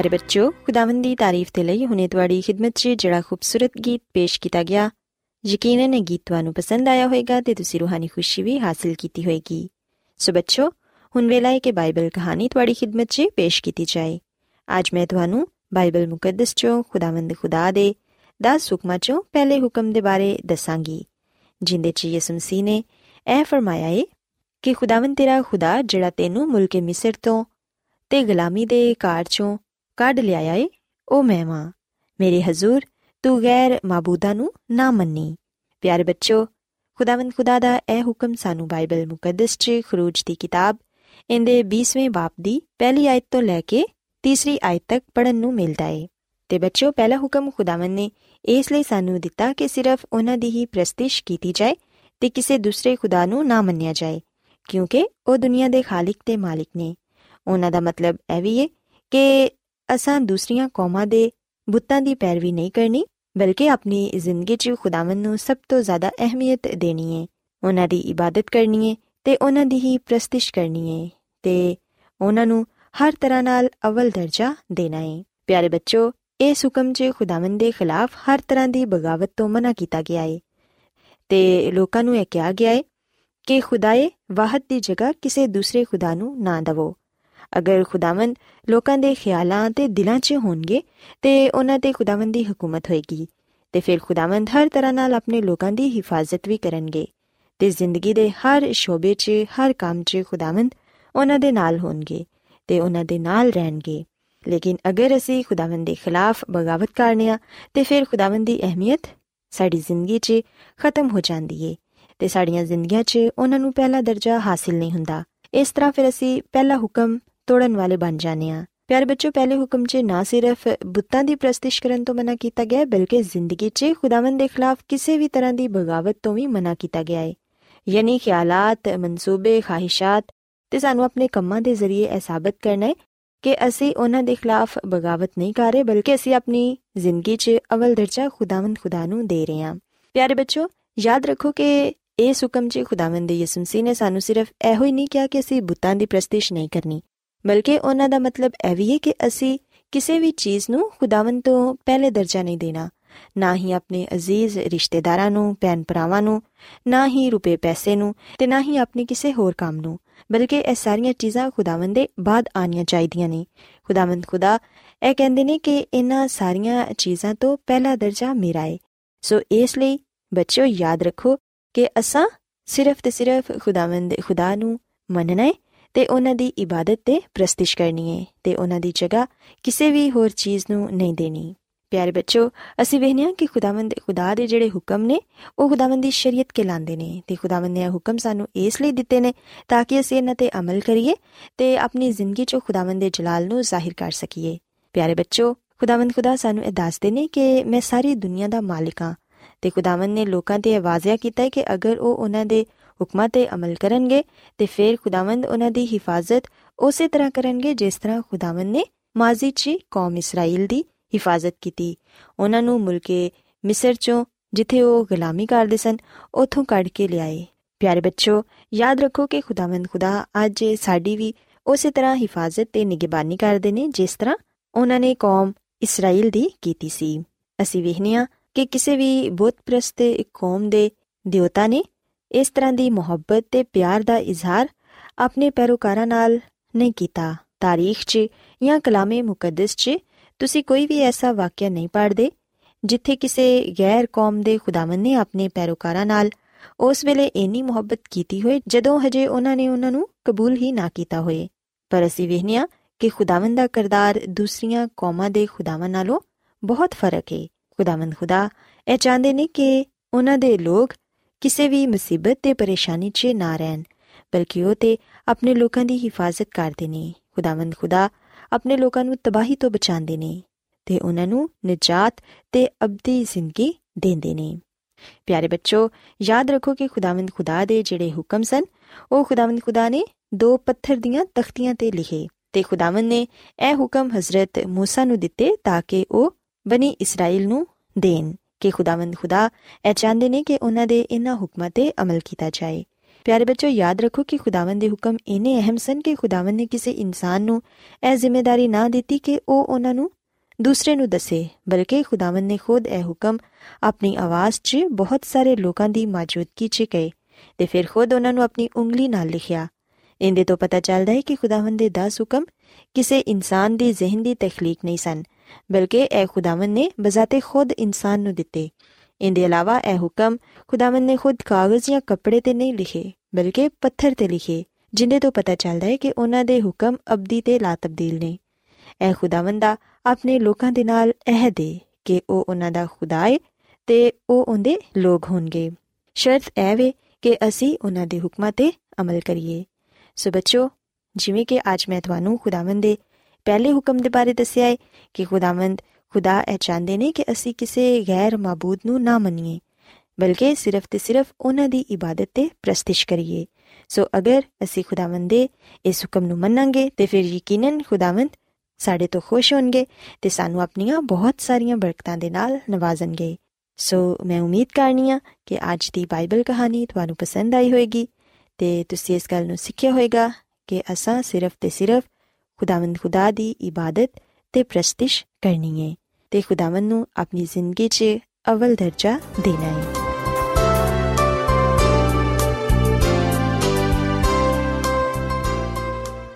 ਪਿਆਰੇ ਬੱਚਿਓ ਖੁਦਾਵੰਦ ਦੀ ਤਾਰੀਫ ਤੇ ਲਈ ਹੁਨੇ ਤੁਹਾਡੀ ਖidmat 'ਚ ਜਿਹੜਾ ਖੂਬਸੂਰਤ ਗੀਤ ਪੇਸ਼ ਕੀਤਾ ਗਿਆ ਯਕੀਨਨ ਇਹ ਗੀਤ ਤੁਹਾਨੂੰ ਪਸੰਦ ਆਇਆ ਹੋਵੇਗਾ ਤੇ ਤੁਸੀਂ ਰੂਹਾਨੀ ਖੁਸ਼ੀ ਵੀ ਹਾਸਲ ਕੀਤੀ ਹੋਵੇਗੀ ਸੋ ਬੱਚੋ ਹੁਣ ਵੇਲਾ ਹੈ ਕਿ ਬਾਈਬਲ ਕਹਾਣੀ ਤੁਹਾਡੀ ਖidmat 'ਚ ਪੇਸ਼ ਕੀਤੀ ਜਾਏ ਅੱਜ ਮੈਂ ਤੁਹਾਨੂੰ ਬਾਈਬਲ ਮੁਕੱਦਸ 'ਚੋਂ ਖੁਦਾਵੰਦ ਖੁਦਾ ਦੇ 10 ਹੁਕਮਾਂ 'ਚੋਂ ਪਹਿਲੇ ਹੁਕਮ ਦੇ ਬਾਰੇ ਦੱਸਾਂਗੀ ਜਿੰਦੇ 'ਚ ਯਿਸੂ ਮਸੀਹ ਨੇ ਇਹ ਫਰਮਾਇਆ ਹੈ ਕਿ ਖੁਦਾਵੰਦ ਤੇਰਾ ਖੁਦਾ ਜਿਹੜਾ ਤੈਨੂੰ ਮੁਲਕੇ ਮਿਸਰ ਤੋਂ ਤੇ ਗੁਲਾਮੀ ਦੇ ਕਾਰ 'ਚੋਂ ਕੱਢ ਲਿਆਇਆ ਏ। ਉਹ ਮੈਂ ਵਾਂ। ਮੇਰੇ ਹਜ਼ੂਰ, ਤੂੰ ਗੈਰ ਮਾਬੂਦਾਂ ਨੂੰ ਨਾ ਮੰਨੀ। ਪਿਆਰੇ ਬੱਚੋ ਖੁਦਾਵੰਦ ਖੁਦਾ ਦਾ ਇਹ ਹੁਕਮ ਸਾਨੂੰ ਬਾਈਬਲ ਮੁਕੱਦਸ 'ਚ ਖਰੂਜ ਦੀ ਕਿਤਾਬ, ਇਹਦੇ 20ਵੇਂ ਬਾਪ ਦੀ ਪਹਿਲੀ ਆਇਤ ਤੋਂ ਲੈ ਕੇ ਤੀਸਰੀ ਆਇਤ ਤੱਕ ਪੜਨ ਨੂੰ ਮਿਲਦਾ ਏ। ਤੇ ਬੱਚੋ ਪਹਿਲਾ ਹੁਕਮ ਖੁਦਾਵੰਦ ਨੇ ਇਸ ਲਈ ਸਾਨੂੰ ਦਿੱਤਾ ਕਿ ਸਿਰਫ ਉਹਨਾਂ ਦੀ ਹੀ ਪ੍ਰਸਤਿਸ਼ ਕੀਤੀ ਜਾਏ ਤੇ ਕਿਸੇ ਦੂਸਰੇ ਖੁਦਾ ਨੂੰ ਨਾ ਮੰਨਿਆ ਜਾਏ, ਕਿਉਂਕਿ ਉਹ ਦੁਨੀਆ ਦੇ ਖਾਲਕ ਤੇ ਮਾਲਿਕ ਨੇ। ਉਹਨਾਂ ਦਾ ਮਤਲਬ ਇਹ ਵੀ ਏ ਕਿ ਅਸਾਂ ਦੂਸਰੀਆਂ ਕੌਮਾਂ ਦੇ ਬੁੱਤਾਂ ਦੀ ਪੈਰਵੀ ਨਹੀਂ ਕਰਨੀ, ਬਲਕਿ ਆਪਣੀ ਜ਼ਿੰਦਗੀ 'ਚ ਖੁਦਾਵੰਦ ਨੂੰ ਸਭ ਤੋਂ ਜ਼ਿਆਦਾ ਅਹਿਮੀਅਤ ਦੇਣੀ ਹੈ ਉਹਨਾਂ ਦੀ ਇਬਾਦਤ ਕਰਨੀ ਹੈ ਤੇ ਉਹਨਾਂ ਦੀ ਹੀ ਪ੍ਰਸਤਿਸ਼ ਕਰਨੀ ਹੈ ਤੇ ਉਹਨਾਂ ਨੂੰ ਹਰ ਤਰ੍ਹਾਂ ਨਾਲ ਅਵਲ ਦਰਜਾ ਦੇਣਾ ਹੈ ਪਿਆਰੇ ਬੱਚੋ ਇਸ ਹੁਕਮ 'ਚ ਖੁਦਾਵੰਦ ਦੇ ਖਿਲਾਫ ਹਰ ਤਰ੍ਹਾਂ ਦੀ ਬਗਾਵਤ ਤੋਂ ਮਨਾ ਕੀਤਾ ਗਿਆ ਹੈ ਤੇ ਲੋਕਾਂ ਨੂੰ ਇਹ ਕਿਹਾ ਗਿਆ ਹੈ ਕਿ ਖੁਦਾਏ ਵਾਹਦ ਦੀ ਜਗ੍ਹਾ ਕਿਸੇ ਦੂਸਰੇ ਖੁਦਾ ਨੂੰ ਨਾ ਦਵੋ। ਅਗਰ ਖੁਦਾਵੰਦ ਲੋਕਾਂ ਦੇ ਖਿਆਲਾਂ ਤੇ ਦਿਲਾਂ 'ਚ ਹੋਣਗੇ, ਤੇ ਉਹਨਾਂ ਤੇ ਖੁਦਾਵੰਦ ਦੀ ਹਕੂਮਤ ਹੋਏਗੀ। ਤੇ ਫਿਰ ਖੁਦਾਵੰਦ ਹਰ ਤਰ੍ਹਾਂ ਨਾਲ ਆਪਣੇ ਲੋਕਾਂ ਦੀ ਹਿਫਾਜ਼ਤ ਵੀ ਕਰਨਗੇ। ਤੇ ਜ਼ਿੰਦਗੀ ਦੇ ਹਰ ਸ਼ੋਬੇ 'ਚ, ਹਰ ਕੰਮ 'ਚ ਖੁਦਾਵੰਦ ਉਹਨਾਂ ਦੇ ਨਾਲ ਹੋਣਗੇ ਤੇ ਉਹਨਾਂ ਦੇ ਨਾਲ ਰਹਿਣਗੇ। ਲੇਕਿਨ ਅਗਰ ਅਸੀਂ ਖੁਦਾਵੰਦ ਦੇ ਖਿਲਾਫ ਬਗਾਵਤ ਕਰਨੇ ਆ ਤੇ ਫਿਰ ਖੁਦਾਵੰਦ ਦੀ ਅਹਿਮੀਅਤ ਸਾਡੀ ਜ਼ਿੰਦਗੀ 'ਚ ਖਤਮ ਹੋ ਜਾਂਦੀ ਏ ਤੇ ਸਾਡੀਆਂ ਜ਼ਿੰਦਗੀਆਂ 'ਚ ਉਹਨਾਂ ਨੂੰ ਪਹਿਲਾ ਦਰਜਾ ਹਾਸਿਲ ਨਹੀਂ ਹੁੰਦਾ। ਇਸ ਤਰ੍ਹਾਂ ਫਿਰ ਅਸੀਂ ਪਹਿਲਾ ਹੁਕਮ ਤੋੜਨ ਵਾਲੇ ਬਣ ਜਾਂਦੇ ਆ ਪਿਆਰੇ ਬੱਚੋ ਪਹਿਲੇ ਹੁਕਮ 'ਚ ਨਾ ਸਿਰਫ ਬੁੱਤਾਂ ਦੀ ਪ੍ਰਸਤਿਸ਼ ਕਰਨ ਤੋਂ ਮਨਾ ਕੀਤਾ ਗਿਆ ਬਲਕਿ ਜ਼ਿੰਦਗੀ 'ਚ ਖੁਦਾਵੰਦ ਦੇ ਖਿਲਾਫ ਕਿਸੇ ਵੀ ਤਰ੍ਹਾਂ ਦੀ ਬਗਾਵਤ ਤੋਂ ਵੀ ਮਨਾ ਕੀਤਾ ਗਿਆ ਹੈ। ਯਾਨੀ ਖਿਆਲਾਤ, ਮਨਸੂਬੇ, ਖਾਹਿਸ਼ਾਤ ਤੇ ਸਾਨੂੰ ਆਪਣੇ ਕੰਮਾਂ ਦੇ ਜ਼ਰੀਏ ਇਹ ਸਾਬਤ ਕਰਨਾ ਹੈ ਕਿ ਅਸੀਂ ਉਹਨਾਂ ਦੇ ਖਿਲਾਫ ਬਗਾਵਤ ਨਹੀਂ ਕਰ ਰਹੇ, ਬਲਕਿ ਅਸੀਂ ਆਪਣੀ ਜ਼ਿੰਦਗੀ 'ਚ ਅਵਲ ਦਰਜਾ ਖੁਦਾਵੰਦ ਖੁਦਾ ਨੂੰ ਦੇ ਰਹੇ ਹਾਂ। ਪਿਆਰੇ ਬੱਚੋ ਯਾਦ ਰੱਖੋ ਕਿ ਇਸ ਹੁਕਮ 'ਚ ਖੁਦਾਵੰਦ ਦੇ ਯਿਸੂ ਮਸੀਹ ਨੇ ਸਾਨੂੰ ਸਿਰਫ ਇਹੋ ਹੀ ਨਹੀਂ ਕਿਹਾ ਕਿ ਅਸੀਂ ਬੁੱਤਾਂ ਦੀ ਪ੍ਰਸਤਿਸ਼ ਨਹੀਂ ਕਰਨੀ। ਬਲਕਿ ਉਹਨਾਂ ਦਾ ਮਤਲਬ ਇਹ ਵੀ ਹੈ ਕਿ ਅਸੀਂ ਕਿਸੇ ਵੀ ਚੀਜ਼ ਨੂੰ ਖੁਦਾਵੰਦ ਤੋਂ ਪਹਿਲੇ ਦਰਜਾ ਨਹੀਂ ਦੇਣਾ। ਨਾ ਹੀ ਆਪਣੇ ਅਜ਼ੀਜ਼ ਰਿਸ਼ਤੇਦਾਰਾਂ ਨੂੰ ਭੈਣ ਭਰਾਵਾਂ ਨੂੰ, ਨਾ ਹੀ ਰੁਪਏ ਪੈਸੇ ਨੂੰ ਤੇ ਨਾ ਹੀ ਆਪਣੇ ਕਿਸੇ ਹੋਰ ਕੰਮ ਨੂੰ। ਬਲਕਿ ਇਹ ਸਾਰੀਆਂ ਚੀਜ਼ਾਂ ਖੁਦਾਵੰਦ ਦੇ ਬਾਅਦ ਆਣੀਆਂ ਚਾਹੀਦੀਆਂ ਨੇ। ਖੁਦਾਵੰਦ ਖੁਦਾ ਇਹ ਕਹਿੰਦੇ ਨੇ ਕਿ ਇਹਨਾਂ ਸਾਰੀਆਂ ਚੀਜ਼ਾਂ ਤੋਂ ਪਹਿਲਾ ਦਰਜਾ ਮੇਰਾ ਹੈ ਸੋ ਇਸ ਲਈ ਬੱਚਿਓ ਯਾਦ ਰੱਖੋ ਕਿ ਅਸਾਂ ਸਿਰਫ ਤੇ ਸਿਰਫ ਖੁਦਾਵੰਦ ਖੁਦਾ ਨੂੰ ਮੰਨਣਾ ਹੈ ਤੇ ਉਹਨਾਂ ਦੀ ਇਬਾਦਤ ਤੇ ਪ੍ਰਸਤਿਸ਼ ਕਰਨੀ ਹੈ ਤੇ ਉਹਨਾਂ ਦੀ ਜਗ੍ਹਾ ਕਿਸੇ ਵੀ ਹੋਰ ਚੀਜ਼ ਨੂੰ ਨਹੀਂ ਦੇਣੀ। ਪਿਆਰੇ ਬੱਚੋ, ਅਸੀਂ ਵੇਖਿਆ ਕਿ ਖੁਦਾਵੰਦ, ਖੁਦਾ ਦੇ ਜਿਹੜੇ ਹੁਕਮ ਨੇ, ਉਹ ਖੁਦਾਵੰਦ ਦੀ ਸ਼ਰੀਅਤ ਕੇ ਲਾਂਦੇ ਨੇ ਤੇ ਖੁਦਾਵੰਦ ਨੇ ਇਹ ਹੁਕਮ ਸਾਨੂੰ ਇਸ ਲਈ ਦਿੱਤੇ ਨੇ ਤਾਂ ਕਿ ਅਸੀਂ ਇਹਨਾਂ ਤੇ ਅਮਲ ਕਰੀਏ ਤੇ ਆਪਣੀ ਜ਼ਿੰਦਗੀ 'ਚ ਖੁਦਾਵੰਦ ਦੇ ਜਲਾਲ ਨੂੰ ਜ਼ਾਹਿਰ ਕਰ ਸਕੀਏ। ਪਿਆਰੇ ਬੱਚੋ, ਖੁਦਾਵੰਦ ਖੁਦਾ ਸਾਨੂੰ ਇਹ ਦੱਸਦੇ ਨੇ ਕਿ ਮੈਂ ਸਾਰੀ ਦੁਨੀਆ ਦਾ ਮਾਲਿਕ ਹਾਂ ਤੇ ਖੁਦਾਵੰਦ ਨੇ ਲੋਕਾਂ ਤੇ ਇਹ ਵਾਜ਼ਿਆ ਕੀਤਾ ਹੈ ਕਿ ਅਗਰ ਉਹ ਉਹਨਾਂ ਦੇ ਹੁਕਮਾਂ ਤੇ ਅਮਲ ਕਰਨਗੇ ਤੇ ਫਿਰ ਖੁਦਾਵੰਦ ਉਹਨਾਂ ਦੀ ਹਿਫਾਜ਼ਤ ਉਸੇ ਤਰ੍ਹਾਂ ਕਰਨਗੇ ਜਿਸ ਤਰ੍ਹਾਂ ਖੁਦਾਵੰਦ ਨੇ ਮਾਜ਼ੀ 'ਚ ਕੌਮ ਇਸਰਾਇਲ ਦੀ ਹਿਫਾਜ਼ਤ ਕੀਤੀ ਉਹਨਾਂ ਨੂੰ ਮੁਲਕੇ ਮਿਸਰ 'ਚੋਂ ਜਿੱਥੇ ਉਹ ਗੁਲਾਮੀ ਕਰਦੇ ਸਨ ਉਥੋਂ ਕੱਢ ਕੇ ਲਿਆਏ ਪਿਆਰੇ ਬੱਚੋ ਯਾਦ ਰੱਖੋ ਕਿ ਖੁਦਾਵੰਦ ਖੁਦਾ ਅੱਜ ਸਾਡੀ ਵੀ ਉਸੇ ਤਰ੍ਹਾਂ ਹਿਫਾਜ਼ਤ ਤੇ ਨਿਗਰਾਨੀ ਕਰਦੇ ਨੇ ਜਿਸ ਤਰ੍ਹਾਂ ਉਹਨਾਂ ਨੇ ਕੌਮ ਇਸਰਾਇਲ ਦੀ ਕੀਤੀ ਸੀ ਅਸੀਂ ਵੇਖਨੀਆ ਕਿ ਕਿਸੇ ਵੀ ਬੁੱਤ ਪ੍ਰਸਤ ਕੌਮ ਦੇ ਦੇਵਤਾ ਨੇ ਇਸ ਤਰ੍ਹਾਂ ਦੀ ਮੁਹੱਬਤ ਤੇ ਪਿਆਰ ਦਾ ਇਜ਼ਹਾਰ ਆਪਣੇ ਪੈਰੋਕਾਰਾਂ ਨਾਲ ਨਹੀਂ ਕੀਤਾ। ਤਾਰੀਖ 'ਚ ਜਾਂ ਕਲਾਮੇ ਮੁਕੱਦਸ 'ਚ ਤੁਸੀਂ ਕੋਈ ਵੀ ਐਸਾ ਵਾਕਿਆ ਨਹੀਂ ਪੜ੍ਹਦੇ ਜਿੱਥੇ ਕਿਸੇ ਗੈਰ ਕੌਮ ਦੇ ਖੁਦਾਵੰਦ ਨੇ ਆਪਣੇ ਪੈਰੋਕਾਰਾਂ ਨਾਲ ਉਸ ਵੇਲੇ ਇੰਨੀ ਮੁਹੱਬਤ ਕੀਤੀ ਹੋਏ ਜਦੋਂ ਹਜੇ ਉਹਨਾਂ ਨੇ ਉਹਨਾਂ ਨੂੰ ਕਬੂਲ ਹੀ ਨਾ ਕੀਤਾ ਹੋਏ। ਪਰ ਅਸੀਂ ਵੇਖਨੀਆ ਕਿ ਖੁਦਾਵੰਦ ਦਾ ਕਰਦਾਰ ਦੂਸਰੀਆਂ ਕੌਮਾਂ ਦੇ ਖੁਦਾਵਾਂ ਨਾਲੋਂ ਬਹੁਤ ਫ਼ਰਕ ਹੈ। ਖੁਦਾਵੰਦ ਖੁਦਾ ਇਹ ਚਾਹੁੰਦੇ ਨੇ ਕਿ ਉਹਨਾਂ ਦੇ ਲੋਕ ਕਿਸੇ ਵੀ ਮੁਸੀਬਤ ਤੇ ਪਰੇਸ਼ਾਨੀ 'ਚ ਨਾ ਰਹਿਣ ਬਲਕਿ ਉਹ ਤੇ ਆਪਣੇ ਲੋਕਾਂ ਦੀ ਹਿਫਾਜ਼ਤ ਕਰਦੇ ਨੇ ਖੁਦਾਵੰਦ ਖੁਦਾ ਆਪਣੇ ਲੋਕਾਂ ਨੂੰ ਤਬਾਹੀ ਤੋਂ ਬਚਾਉਂਦੇ ਨੇ ਤੇ ਉਹਨਾਂ ਨੂੰ ਨਜਾਤ ਤੇ ਅਬਦੀ ਜ਼ਿੰਦਗੀ ਦਿੰਦੇ ਨੇ ਪਿਆਰੇ ਬੱਚੋ ਯਾਦ ਰੱਖੋ ਕਿ ਖੁਦਾਵੰਦ ਖੁਦਾ ਦੇ ਜਿਹੜੇ ਹੁਕਮ ਸਨ ਉਹ ਖੁਦਾਵੰਦ ਖੁਦਾ ਨੇ ਦੋ ਪੱਥਰ ਦੀਆਂ ਤਖਤੀਆਂ ਤੇ ਲਿਖੇ ਤੇ ਖੁਦਾਵੰਦ ਨੇ ਇਹ ਹੁਕਮ ਹਜ਼ਰਤ موسی ਨੂੰ ਦਿੱਤੇ ਤਾਂ ਕਿ ਉਹ ਬਣੀ ਇਸਰਾਇਲ ਨੂੰ ਦੇਣ ਕਿ ਖੁਦਾਵੰਦ ਖੁਦਾ, ਇਹ ਚਾਹੁੰਦੇ ਨੇ ਕਿ ਉਹਨਾਂ ਦੇ ਇਹਨਾਂ ਹੁਕਮਾਂ ਤੇ ਅਮਲ ਕੀਤਾ ਜਾਏ। ਪਿਆਰੇ ਬੱਚੋ, ਯਾਦ ਰੱਖੋ ਕਿ ਖੁਦਾਵੰਦ ਦੇ ਹੁਕਮ ਇਨੇ ਅਹਿਮ ਸਨ ਕਿ ਖੁਦਾਵੰਦ ਨੇ ਕਿਸੇ ਇਨਸਾਨ ਨੂੰ ਇਹ ਜ਼ਿੰਮੇਵਾਰੀ ਨਾ ਦਿੱਤੀ ਕਿ ਉਹ ਉਹਨਾਂ ਨੂੰ ਦੂਸਰੇ ਨੂੰ ਦੱਸੇ, ਬਲਕਿ ਖੁਦਾਵੰਦ ਨੇ ਖੁਦ ਇਹ ਹੁਕਮ ਆਪਣੀ ਆਵਾਜ਼ 'ਚ ਬਹੁਤ ਸਾਰੇ ਲੋਕਾਂ ਦੀ ਮੌਜੂਦਗੀ 'ਚ ਕਹੇ ਤੇ ਫਿਰ ਖੁਦ ਉਹਨਾਂ ਨੂੰ ਆਪਣੀ ਉਂਗਲੀ ਨਾਲ ਲਿਖਿਆ। ਇਹਦੇ ਤੋਂ ਪਤਾ ਚੱਲਦਾ ਹੈ ਕਿ ਖੁਦਾਵੰਦ ਦੇ 10 ਹੁਕਮ ਕਿਸੇ ਇਨਸਾਨ ਦੀ ਜ਼ਿਹਨ ਦੀ ਤਖਲੀਕ ਨਹੀਂ ਸਨ। ਬਲਕਿ ਇਹ ਖੁਦਾਵੰਦ ਨੇ ਬਜ਼ਾਤੇ ਖੁਦ ਇਨਸਾਨ ਨੂੰ ਦਿੱਤੇ। ਇਹਦੇ ਇਲਾਵਾ ਇਹ ਹੁਕਮ ਖੁਦਾਵੰਦ ਨੇ ਖੁਦ ਕਾਗਜ਼ ਜਾਂ ਕੱਪੜੇ ਤੇ ਨਹੀਂ ਲਿਖੇ, ਬਲਕਿ ਪੱਥਰ ਤੇ ਲਿਖੇ, ਜਿੰਦੇ ਤੋਂ ਪਤਾ ਚੱਲਦਾ ਹੈ ਕਿ ਉਹਨਾਂ ਦੇ ਹੁਕਮ ਅਬਦੀ ਤੇ ਲਾ ਤਬਦੀਲ ਨੇ। ਇਹ ਖੁਦਾਵੰਦ ਦਾ ਆਪਣੇ ਲੋਕਾਂ ਦੇ ਨਾਲ ਇਹ ਦੇ ਕਿ ਉਹ ਉਹਨਾਂ ਦਾ ਖੁਦਾ ਹੈ ਤੇ ਉਹ ਉਹਦੇ ਲੋਕ ਹੋਣਗੇ। ਸ਼ਰਤ ਇਹ ਵੇ ਕਿ ਅਸੀਂ ਉਹਨਾਂ ਦੇ ਹੁਕਮਾਂ ਤੇ ਅਮਲ ਕਰੀਏ। ਸੋ ਬੱਚੋ, ਜਿਵੇਂ ਕਿ ਅੱਜ ਮੈਂ ਤੁਹਾਨੂੰ ਖੁਦਾਵੰਦ ਦੇ ਪਹਿਲੇ ਹੁਕਮ ਦੇ ਬਾਰੇ ਦੱਸਿਆ ਹੈ ਕਿ ਖੁਦਾਵੰਦ ਖੁਦਾ ਇਹ ਚਾਹੁੰਦੇ ਨੇ ਕਿ ਅਸੀਂ ਕਿਸੇ ਗੈਰ ਮਾਬੂਦ ਨੂੰ ਨਾ ਮੰਨੀਏ, ਬਲਕਿ ਸਿਰਫ ਤੇ ਸਿਰਫ ਉਹਨਾਂ ਦੀ ਇਬਾਦਤ ਤੇ ਪ੍ਰਸਤਿਸ਼ ਕਰੀਏ। ਸੋ ਅਗਰ ਅਸੀਂ ਖੁਦਾਵੰਦ ਦੇ ਇਸ ਹੁਕਮ ਨੂੰ ਮੰਨਾਂਗੇ, ਤੇ ਫਿਰ ਯਕੀਨਨ ਖੁਦਾਵੰਦ ਸਾਡੇ ਤੋਂ ਖੁਸ਼ ਹੋਣਗੇ ਤੇ ਸਾਨੂੰ ਆਪਣੀਆਂ ਬਹੁਤ ਸਾਰੀਆਂ ਬਰਕਤਾਂ ਦੇ ਨਾਲ ਨਵਾਜ਼ਣਗੇ। ਸੋ ਮੈਂ ਉਮੀਦ ਕਰਨੀਆ ਕਿ ਅੱਜ ਦੀ ਬਾਈਬਲ ਕਹਾਣੀ ਤੁਹਾਨੂੰ ਪਸੰਦ ਆਈ ਹੋਵੇਗੀ ਤੇ ਤੁਸੀਂ ਇਸ ਗੱਲ ਨੂੰ ਸਿੱਖਿਆ ਹੋਵੇਗਾ ਕਿ ਅਸਾਂ ਸਿਰਫ ਤੇ ਸਿਰਫ ਖੁਦਾਵੰਦ ਖੁਦਾ ਦੀ ਇਬਾਦਤ ਤੇ ਪ੍ਰਸਤਿਸ਼ ਕਰਨੀ ਹੈ ਤੇ ਖੁਦਾਵੰਦ ਨੂੰ ਆਪਣੀ ਜ਼ਿੰਦਗੀ 'ਚ ਅਵਲ ਦਰਜਾ ਦੇਣਾ ਹੈ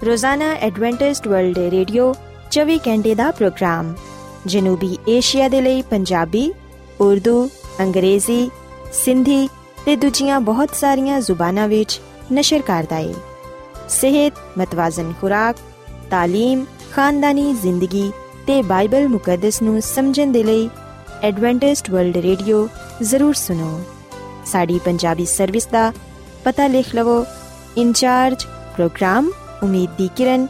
ਰੋਜ਼ਾਨਾ ਐਡਵੈਂਟਿਸਟ ਵਰਲਡ ਰੇਡੀਓ 24 ਘੰਟੇ ਦਾ ਪ੍ਰੋਗਰਾਮ, ਜਨੂਬੀ ਏਸ਼ੀਆ ਦੇ ਲਈ ਪੰਜਾਬੀ, ਉਰਦੂ, ਅੰਗਰੇਜ਼ੀ, ਸਿੰਧੀ ਤੇ ਦੂਜੀਆਂ ਬਹੁਤ ਸਾਰੀਆਂ ਜ਼ੁਬਾਨਾਂ ਵਿੱਚ ਨਸ਼ਰ ਕਰਦਾ ਹੈ ਸਿਹਤ, ਮਤਵਾਜ਼ਨ ਖੁਰਾਕ تعلیم خاندانی زندگی تے بائبل مقدس نو سمجھن دے لئی ایڈوانٹسٹ ورلڈ ریڈیو ضرور سنو ساڈی پنجابی سروس دا پتہ لکھ لو in charge program Umeed di Kiran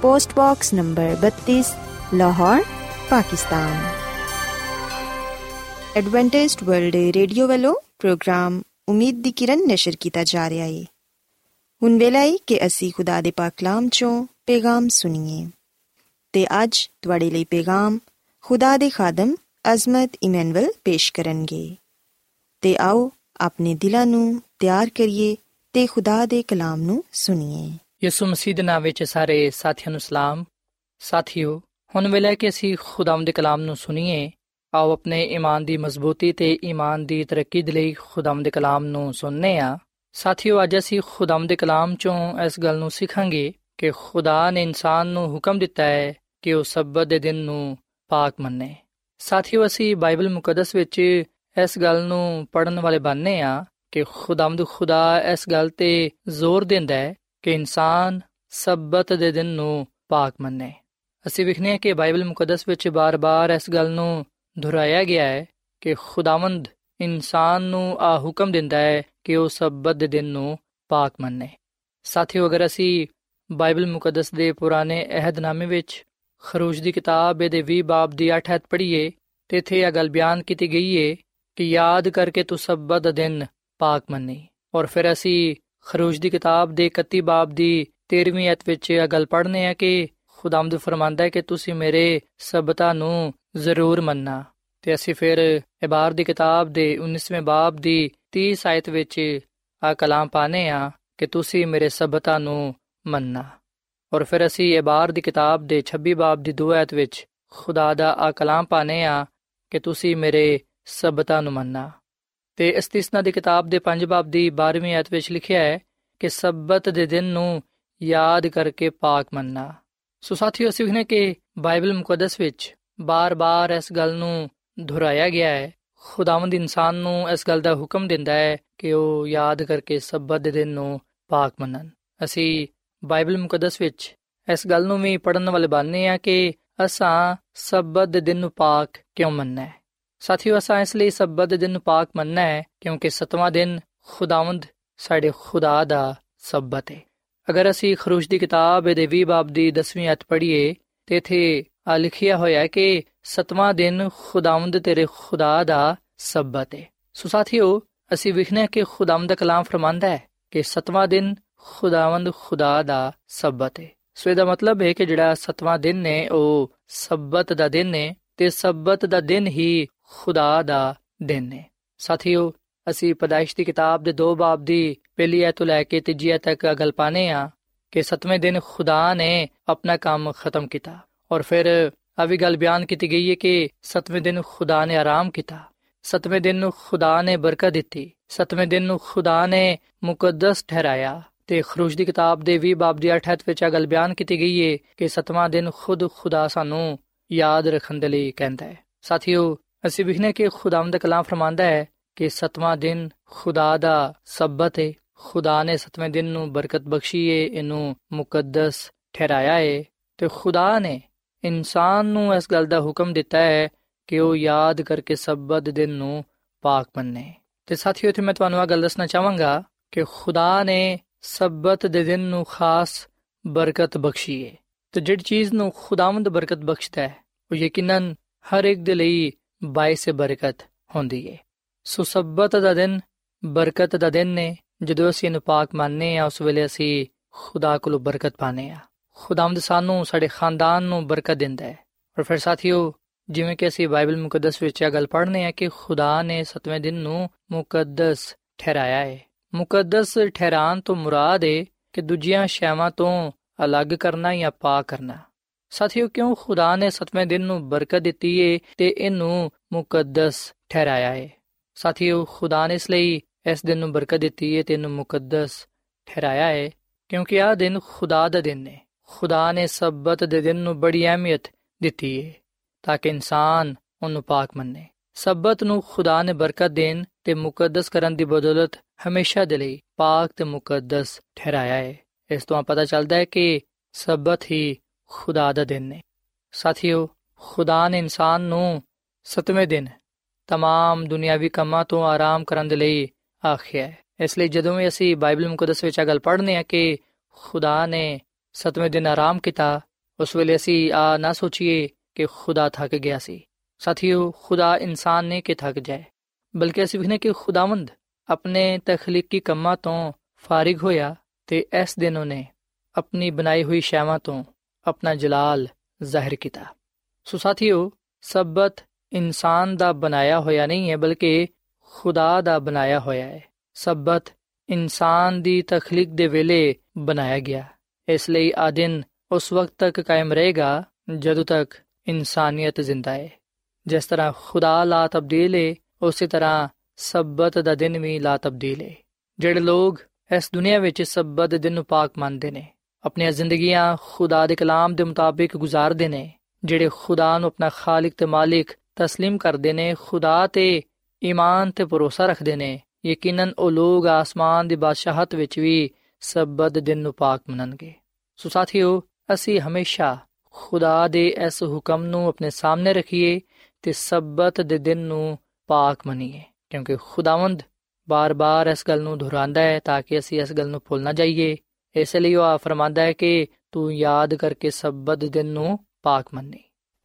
post box number 32 Lahore Pakistan Adventist World Radio Wular programme Umeed di کرن نشر کیتا جا رہا ہے ہن ویلا اے کہ اسی خدا دے پاک کلام چوں ਪੈਗਾਮ ਸੁਣੀਏ। ਤੇ ਅੱਜ ਤੁਹਾਡੇ ਲਈ ਪੈਗਾਮ ਖੁਦਾ ਦੇ ਖਾਦਮ ਅਜ਼ਮਤ ਇਮਨੁਅਲ ਪੇਸ਼ ਕਰਨਗੇ। ਤੇ ਆਓ ਆਪਣੇ ਦਿਲਾਂ ਨੂੰ ਤਿਆਰ ਕਰੀਏ ਤੇ ਖੁਦਾ ਦੇ ਕਲਾਮ ਨੂੰ ਸੁਣੀਏ। ਯਿਸੂ ਮਸੀਹ ਦੇ ਨਾਮ ਵਿੱਚ ਸਾਰੇ ਸਾਥੀਆਂ ਨੂੰ ਸਲਾਮ। ਸਾਥੀਓ, ਹੁਣ ਵੇਲੇ ਕਿ ਅਸੀਂ ਖੁਦਾਮ ਦੇ ਕਲਾਮ ਨੂੰ ਸੁਣੀਏ, ਆਓ ਆਪਣੇ ਈਮਾਨ ਦੀ ਮਜ਼ਬੂਤੀ ਤੇ ਈਮਾਨ ਦੀ ਤਰੱਕੀ ਦੇ ਲਈ ਖੁਦਾਮ ਦੇ ਕਲਾਮ ਨੂੰ ਸੁਣਨੇ ਆ। ਸਾਥੀਓ, ਅੱਜ ਅਸੀਂ ਖੁਦਾਮ ਦੇ ਕਲਾਮ ਚੋਂ ਇਸ ਗੱਲ ਨੂੰ ਸਿੱਖਾਂਗੇ ਕਿ ਖੁਦਾ ਨੇ ਇਨਸਾਨ ਨੂੰ ਹੁਕਮ ਦਿੱਤਾ ਹੈ ਕਿ ਉਹ ਸਬਤ ਦੇ ਦਿਨ ਨੂੰ ਪਾਕ ਮੰਨੇ। ਸਾਥੀਓ, ਅਸੀਂ ਬਾਈਬਲ ਮੁਕੱਦਸ ਵਿੱਚ ਇਸ ਗੱਲ ਨੂੰ ਪੜਨ ਵਾਲੇ ਬਣਨੇ ਆ ਕਿ ਖੁਦਾਮਦ ਖੁਦਾ ਇਸ ਗੱਲ ਤੇ ਜ਼ੋਰ ਦਿੰਦਾ ਹੈ ਕਿ ਇਨਸਾਨ ਸਬਤ ਦੇ ਦਿਨ ਨੂੰ ਪਾਕ ਮੰਨੇ। ਅਸੀਂ ਵਿਖਨੇ ਆ ਕਿ ਬਾਈਬਲ ਮੁਕੱਦਸ ਵਿੱਚ ਬਾਰ-ਬਾਰ ਇਸ ਗੱਲ ਨੂੰ ਦੁਹਰਾਇਆ ਗਿਆ ਹੈ ਕਿ ਖੁਦਾਵੰਦ ਇਨਸਾਨ ਨੂੰ ਆ ਹੁਕਮ ਦਿੰਦਾ ਹੈ ਕਿ ਉਹ ਸਬਤ ਦੇ ਦਿਨ ਨੂੰ ਪਾਕ ਮੰਨੇ। ਸਾਥੀਓ, ਅਗਰ ਅਸੀਂ ਬਾਈਬਲ ਮੁਕੱਦਸ ਦੇ ਪੁਰਾਣੇ ਅਹਿਦਨਾਮੇ ਵਿੱਚ ਖਰੂਜ ਦੀ ਕਿਤਾਬ ਦੇ 20 ਬਾਬ ਦੀ 8 ਹੱਥ ਪੜ੍ਹੀਏ, ਤੇ ਇਥੇ ਇਹ ਗੱਲ ਬਿਆਨ ਕੀਤੀ ਗਈ ਹੈ ਕਿ ਯਾਦ ਕਰਕੇ ਤੂੰ ਸਬਤ ਦਾ ਦਿਨ ਪਾਕ ਮੰਨੀ। ਔਰ ਫਿਰ ਅਸੀਂ ਖਰੂਜ ਦੀ ਕਿਤਾਬ ਦੇ 31 ਬਾਬ ਦੀ 13ਵੀਂ ਅਧ ਵਿੱਚ ਇਹ ਗੱਲ ਪੜ੍ਹਨੇ ਆ ਕਿ ਖੁਦਾਮਦ ਫਰਮਾਂਦਾ ਹੈ ਕਿ ਤੁਸੀਂ ਮੇਰੇ ਸਬਤਾਂ ਨੂੰ ਜ਼ਰੂਰ ਮੰਨਣਾ। ਤੇ ਅਸੀਂ ਫਿਰ ਇਬਾਰ ਦੀ ਕਿਤਾਬ ਦੇ 19ਵੇਂ ਬਾਬ ਦੀ 30 ਆਇਤ ਵਿੱਚ ਆ ਕਲਾਮ ਪਾਣੇ ਆ ਕਿ ਤੁਸੀਂ ਮੇਰੇ ਸਬਤਾਂ ਨੂੰ ਮੰਨਣਾ। ਔਰ ਫਿਰ ਅਸੀਂ ਇਬਾਰ ਦੀ ਕਿਤਾਬ ਦੇ 26 ਬਾਬ ਦੀ 2 ਆਇਤ ਵਿੱਚ ਖੁਦਾ ਦਾ ਆ ਕਲਾਮ ਪਾਣੇ ਆ ਕਿ ਤੁਸੀਂ ਮੇਰੇ ਸਬਤਾਂ ਨੂੰ ਮੰਨਣਾ। ਤੇ ਇਸਤਿਸਨਾ ਦੀ ਕਿਤਾਬ ਦੇ 5 ਬਾਬ ਦੀ 12ਵੀਂ ਆਇਤ ਵਿੱਚ ਲਿਖਿਆ ਹੈ ਕਿ ਸਬਤ ਦੇ ਦਿਨ ਨੂੰ ਯਾਦ ਕਰਕੇ ਪਾਕ ਮੰਨਣਾ। ਸੋ ਸਾਥੀਓ, ਅਸੀਂ ਵਖਨੇ ਕਿ ਬਾਈਬਲ ਮੁਕੱਦਸ ਵਿੱਚ ਬਾਰ-ਬਾਰ ਇਸ ਗੱਲ ਨੂੰ ਦੁਹਰਾਇਆ ਗਿਆ ਹੈ। ਖੁਦਾਵੰਦ ਇਨਸਾਨ ਨੂੰ ਇਸ ਗੱਲ ਦਾ ਹੁਕਮ ਦਿੰਦਾ ਹੈ ਕਿ ਉਹ ਯਾਦ ਕਰਕੇ ਸਬਤ ਦੇ ਦਿਨ ਨੂੰ ਪਾਕ ਮੰਨਣ। ਅਸੀਂ ਬਾਈਬਲ ਮੁਕੱਦਸ ਵਿੱਚ ਇਸ ਗੱਲ ਨੂੰ ਵੀ ਪੜਨ ਵਾਲੇ ਬਣਨੇ ਆ ਕਿ ਅਸਾਂ ਸਬਤ ਦੇ ਦਿਨ ਨੂੰ ਪਾਕ ਕਿਉਂ ਮੰਨਣਾ ਹੈ ਸਾਥੀਓ, ਅਸਾਂ ਇਸ ਲਈ ਸਬਤ ਦੇ ਦਿਨ ਨੂੰ ਪਾਕ ਮੰਨਣਾ ਹੈ ਕਿਉਂਕਿ ਸਤਵਾਂ ਦਿਨ ਖੁਦਾਵੰਦ ਸਾਡੇ ਖੁਦਾ ਦਾ ਸਬਤ ਹੈ ਅਗਰ ਅਸੀਂ ਖਰੂਸ਼ ਦੀ ਕਿਤਾਬ ਦੇ 20 ਬਾਬ ਦੀ 10ਵੀਂ ਅਧ ਪੜ੍ਹੀਏ ਤੇ ਇਥੇ ਆ ਲਿਖਿਆ ਹੋਇਆ ਹੈ ਕਿ ਸਤਵਾਂ ਦਿਨ ਖੁਦਾਵੰਦ ਤੇਰੇ ਖੁਦਾ ਦਾ ਸਬਤ ਹੈ ਸੋ ਸਾਥੀਓ, ਅਸੀਂ ਵਿਖਨੇ ਕਿ ਖੁਦਾਵੰਦ ਦਾ ਕਲਾਮ ਫਰਮਾਂਦਾ ਹੈ ਕਿ ਸਤਵਾਂ ਦਿਨ ਖੁਦਾਵੰਦ ਖੁਦਾ ਦਾ ਸਬਤ ਹੈ ਸੋ ਇਹਦਾ ਮਤਲਬ ਹੈ ਕਿ ਜਿਹੜਾ ਸਤਵਾਂ ਦਿਨ ਨੇ ਉਹ ਸਬਤ ਦਾ ਦਿਨ ਹੈ ਤੇ ਸਬਤ ਦਾ ਦਿਨ ਹੀ ਖੁਦਾ ਦਾ ਦਿਨ ਹੈ ਸਾਥੀਓ ਅਸੀਂ ਪਦਾਇਸ਼ ਦੀ ਕਿਤਾਬ ਦੇ ਦੋ ਬਾਬ ਦੀ ਪਹਿਲੀ ਐਤ ਤੋਂ ਲੈ ਕੇ ਤੀਜੀ ਐਤ ਤੱਕ ਗੱਲ ਪਾਣੇ ਆ ਕਿ ਸਤਵੇਂ ਦਿਨ ਖੁਦਾ ਨੇ ਆਪਣਾ ਕੰਮ ਖਤਮ ਕੀਤਾ ਔਰ ਫਿਰ ਆ ਵੀ ਗੱਲ ਬਿਆਨ ਕੀਤੀ ਗਈ ਹੈ ਕਿ ਸਤਵੇਂ ਦਿਨ ਖੁਦਾ ਨੇ ਆਰਾਮ ਕੀਤਾ ਸਤਵੇਂ ਦਿਨ ਨੂੰ ਖੁਦਾ ਨੇ ਬਰਕਤ ਦਿੱਤੀ ਸਤਵੇਂ ਦਿਨ ਨੂੰ ਖੁਦਾ ਨੇ ਮੁਕੱਦਸ ਠਹਿਰਾਇਆ ਤੇ ਖਰੂਜ ਦੀ ਕਿਤਾਬ ਦੇ 20 ਬਾਬ ਦੀ 8 ਵਿੱਚ ਆ ਗੱਲ ਬਿਆਨ ਕੀਤੀ ਗਈ ਹੈ ਕਿ ਸਤਵਾਂ ਦਿਨ ਖੁਦ ਖੁਦਾ ਸਾਨੂੰ ਯਾਦ ਰੱਖਣ ਦੇ ਲਈ ਕਹਿੰਦਾ ਹੈ। ਸਾਥੀਓ, ਅਸੀਂ ਵਿਖਨੇ ਕਿ ਖੁਦਾਵੰਦ ਦਾ ਕਲਾਮ ਫਰਮਾਂਦਾ ਹੈ ਕਿ ਸਤਵਾਂ ਦਿਨ ਖੁਦਾ ਦਾ ਸਬਤ ਹੈ ਖੁਦਾ ਨੇ ਸਤਵੇਂ ਦਿਨ ਨੂੰ ਬਰਕਤ ਬਖਸ਼ੀ ਹੈ ਇਹਨੂੰ ਮੁਕੱਦਸ ਠਹਿਰਾਇਆ ਹੈ ਤੇ ਖੁਦਾ ਨੇ ਇਨਸਾਨ ਨੂੰ ਇਸ ਗੱਲ ਦਾ ਹੁਕਮ ਦਿੱਤਾ ਹੈ ਕਿ ਉਹ ਯਾਦ ਕਰਕੇ ਸਬਤ ਦਿਨ ਨੂੰ ਪਾਕ ਮੰਨੇ। ਤੇ ਸਾਥੀਓ, ਇੱਥੇ ਮੈਂ ਤੁਹਾਨੂੰ ਇਹ ਗੱਲ ਦੱਸਣਾ ਚਾਹਾਂਗਾ ਕਿ ਖੁਦਾ ਨੇ ਸਬਤ ਦੇ ਦਿਨ ਨੂੰ ਖਾਸ ਬਰਕਤ ਬਖਸ਼ੀ ਹੈ ਤੇ ਜਿਹੜੀ ਚੀਜ਼ ਨੂੰ ਖੁਦਾਵੰਦ ਬਰਕਤ ਬਖਸ਼ਦਾ ਹੈ, ਉਹ ਯਕੀਨਨ ਹਰ ਇੱਕ ਦੇ ਲਈ ਬਾਇਸ ਬਰਕਤ ਹੁੰਦੀ ਹੈ ਸੋ ਸਬਤ ਦਾ ਦਿਨ ਬਰਕਤ ਦਾ ਦਿਨ ਨੇ, ਜਦੋਂ ਅਸੀਂ ਇਹਨੂੰ ਪਾਕ ਮੰਨਨੇ ਆ ਉਸ ਵੇਲੇ ਅਸੀਂ ਖੁਦਾ ਕੋਲੋਂ ਬਰਕਤ ਪਾਣੇ ਆ ਖੁਦਾਵੰਦ ਸਾਨੂੰ ਸਾਡੇ ਖਾਨਦਾਨ ਨੂੰ ਬਰਕਤ ਦਿੰਦਾ ਹੈ। ਔਰ ਫਿਰ ਸਾਥੀਓ, ਜਿਵੇਂ ਕਿ ਅਸੀਂ ਬਾਈਬਲ ਮੁਕੱਦਸ ਵਿੱਚ ਇਹ ਗੱਲ ਪੜ੍ਹਨੇ ਆ ਕਿ ਖੁਦਾ ਨੇ ਸਤਵੇਂ ਦਿਨ ਨੂੰ ਮੁਕੱਦਸ ਠਹਿਰਾਇਆ ਹੈ ਮੁਕੱਦਸ ਠਹਿਰਾਨ ਤੋਂ ਮੁਰਾਦ ਹੈ ਕਿ ਦੂਜੀਆਂ ਸ਼ੈਵਾਂ ਤੋਂ ਅਲੱਗ ਕਰਨਾ ਜਾਂ ਪਾ ਕਰਨਾ। ਸਾਥੀਓ, ਕਿਉਂ ਖੁਦਾ ਨੇ ਸਤਵੇਂ ਦਿਨ ਨੂੰ ਬਰਕਤ ਦਿੱਤੀ ਏ ਤੇ ਇਹਨੂੰ ਮੁਕੱਦਸ ਠਹਿਰਾਇਆ ਏ? ਸਾਥੀਓ, ਖੁਦਾ ਨੇ ਇਸ ਲਈ ਇਸ ਦਿਨ ਨੂੰ ਬਰਕਤ ਦਿੱਤੀ ਏ ਤੇ ਇਹਨੂੰ ਮੁਕੱਦਸ ਠਹਿਰਾਇਆ ਏ, ਕਿਉਂਕਿ ਆਹ ਦਿਨ ਖੁਦਾ ਦਾ ਦਿਨ ਹੈ ਖੁਦਾ ਨੇ ਸਬਤ ਦੇ ਦਿਨ ਨੂੰ ਬੜੀ ਅਹਿਮੀਅਤ ਦਿੱਤੀ ਏ, ਤਾਂ ਕਿ ਇਨਸਾਨ ਉਹਨੂੰ ਪਾਕ ਮੰਨੇ। ਸਬਤ ਨੂੰ ਖੁਦਾ ਨੇ ਬਰਕਤ ਦੇਣ ਤੇ ਮੁਕੱਦਸ ਕਰਨ ਦੀ ਬਦੌਲਤ ਹਮੇਸ਼ਾ ਦੇ ਲਈ ਪਾਕ ਤੇ ਮੁਕੱਦਸ ਠਹਿਰਾਇਆ ਹੈ ਇਸ ਤੋਂ ਪਤਾ ਚੱਲਦਾ ਹੈ ਕਿ ਸਬਤ ਹੀ ਖੁਦਾ ਦਾ ਦਿਨ ਹੈ ਸਾਥੀਓ ਖੁਦਾ ਨੇ ਇਨਸਾਨ ਨੂੰ ਸਤਵੇਂ ਦਿਨ तमाम ਦੁਨਿਆਵੀ ਕੰਮਾਂ ਤੋਂ ਆਰਾਮ ਕਰਨ ਦੇ ਲਈ ਆਖਿਆ ਹੈ ਇਸ ਲਈ ਜਦੋਂ ਵੀ ਅਸੀਂ ਬਾਈਬਲ ਮੁਕੱਦਸ ਵਿੱਚ ਇਹ ਗੱਲ ਪੜ੍ਹਨੇ ਆ ਕਿ ਖੁਦਾ ਨੇ ਸਤਵੇਂ ਦਿਨ ਆਰਾਮ ਕੀਤਾ ਉਸ ਵੇਲੇ ਅਸੀਂ ਆ ਨਾ ਸੋਚੀਏ ਕਿ ਖੁਦਾ ਥੱਕ ਗਿਆ ਸੀ ਸਾਥੀਓ, ਖੁਦਾ ਇਨਸਾਨ ਨੇ ਕਿ ਥੱਕ ਜਾਏ, ਬਲਕਿ ਅਸੀਂ ਵਿਖਨੇ ਕਿ ਖੁਦਾਵੰਦ ਆਪਣੇ ਤਖਲੀਕੀ ਕੰਮਾਂ ਤੋਂ ਫਾਰਿਗ ਹੋਇਆ ਤੇ ਇਸ ਦਿਨ ਉਹਨੇ ਆਪਣੀ ਬਣਾਈ ਹੋਈ ਸ਼ੈਵਾਂ ਤੋਂ ਆਪਣਾ ਜਲਾਲ ਜ਼ਾਹਿਰ ਕੀਤਾ। ਸੋ ਸਾਥੀਓ, ਸਬਤ ਇਨਸਾਨ ਦਾ ਬਣਾਇਆ ਹੋਇਆ ਨਹੀਂ ਹੈ, ਬਲਕਿ ਖੁਦਾ ਦਾ ਬਣਾਇਆ ਹੋਇਆ ਹੈ। ਸਬਤ ਇਨਸਾਨ ਦੀ ਤਖਲੀਕ ਦੇ ਵੇਲੇ ਬਣਾਇਆ ਗਿਆ। ਇਸ ਲਈ ਆ ਦਿਨ ਉਸ ਵਕਤ ਤੱਕ ਕਾਇਮ ਰਹੇਗਾ, ਜਦੋਂ ਤੱਕ ਇਨਸਾਨੀਅਤ ਜ਼ਿੰਦਾ ਹੈ। ਜਿਸ ਤਰ੍ਹਾਂ ਖੁਦਾ ਲਾ ਤਬਦੀਲ ਹੈ ਉਸੇ ਤਰ੍ਹਾਂ ਸਬਤ ਦਾ ਦਿਨ ਵੀ ਲਾ ਤਬਦੀਲ ਹੈ ਜਿਹੜੇ ਲੋਗ ਇਸ ਦੁਨੀਆ ਵਿੱਚ ਸਬਤ ਦੇ ਦਿਨ ਨੂੰ ਪਾਕ ਮੰਨਦੇ ਨੇ ਆਪਣੀਆਂ ਜ਼ਿੰਦਗੀਆਂ ਖੁਦਾ ਦੇ ਕਲਾਮ ਦੇ ਮੁਤਾਬਿਕ ਗੁਜ਼ਾਰਦੇ ਨੇ ਜਿਹੜੇ ਖੁਦਾ ਨੂੰ ਆਪਣਾ ਖਾਲਕ ਤੇ ਮਾਲਿਕ تسلیم ਕਰਦੇ ਨੇ ਖੁਦਾ ਤੇ ਈਮਾਨ ਤੇ ਭਰੋਸਾ ਰੱਖਦੇ ਨੇ ਯਕੀਨਨ ਉਹ ਲੋਗ ਆਸਮਾਨ ਦੀ ਬਾਦਸ਼ਾਹਤ ਵਿੱਚ ਵੀ ਸਬਤ ਦਿਨ ਨੂੰ ਪਾਕ ਮੰਨਣਗੇ ਸੋ ਸਾਥੀਓ ਅਸੀਂ ਹਮੇਸ਼ਾ ਖੁਦਾ ਦੇ ਇਸ ਹੁਕਮ ਨੂੰ ਆਪਣੇ ਸਾਹਮਣੇ ਰੱਖੀਏ ਤੇ ਸਬਤ ਦੇ ਦਿਨ ਨੂੰ ਪਾਕ ਮੰਨੀਏ, ਕਿਉਂਕਿ ਖੁਦਾਵੰਦ ਬਾਰ-ਬਾਰ ਇਸ ਗੱਲ ਨੂੰ ਦੁਹਰਾਉਂਦਾ ਹੈ ਤਾਂ ਕਿ ਅਸੀਂ ਇਸ ਗੱਲ ਨੂੰ ਭੁੱਲ ਨਾ ਜਾਈਏ। ਇਸ ਲਈ ਉਹ ਫਰਮਾਂਦਾ ਹੈ ਕਿ ਤੂੰ ਯਾਦ ਕਰਕੇ ਸਬਤ ਦਿਨ ਨੂੰ ਪਾਕ ਮੰਨੀ।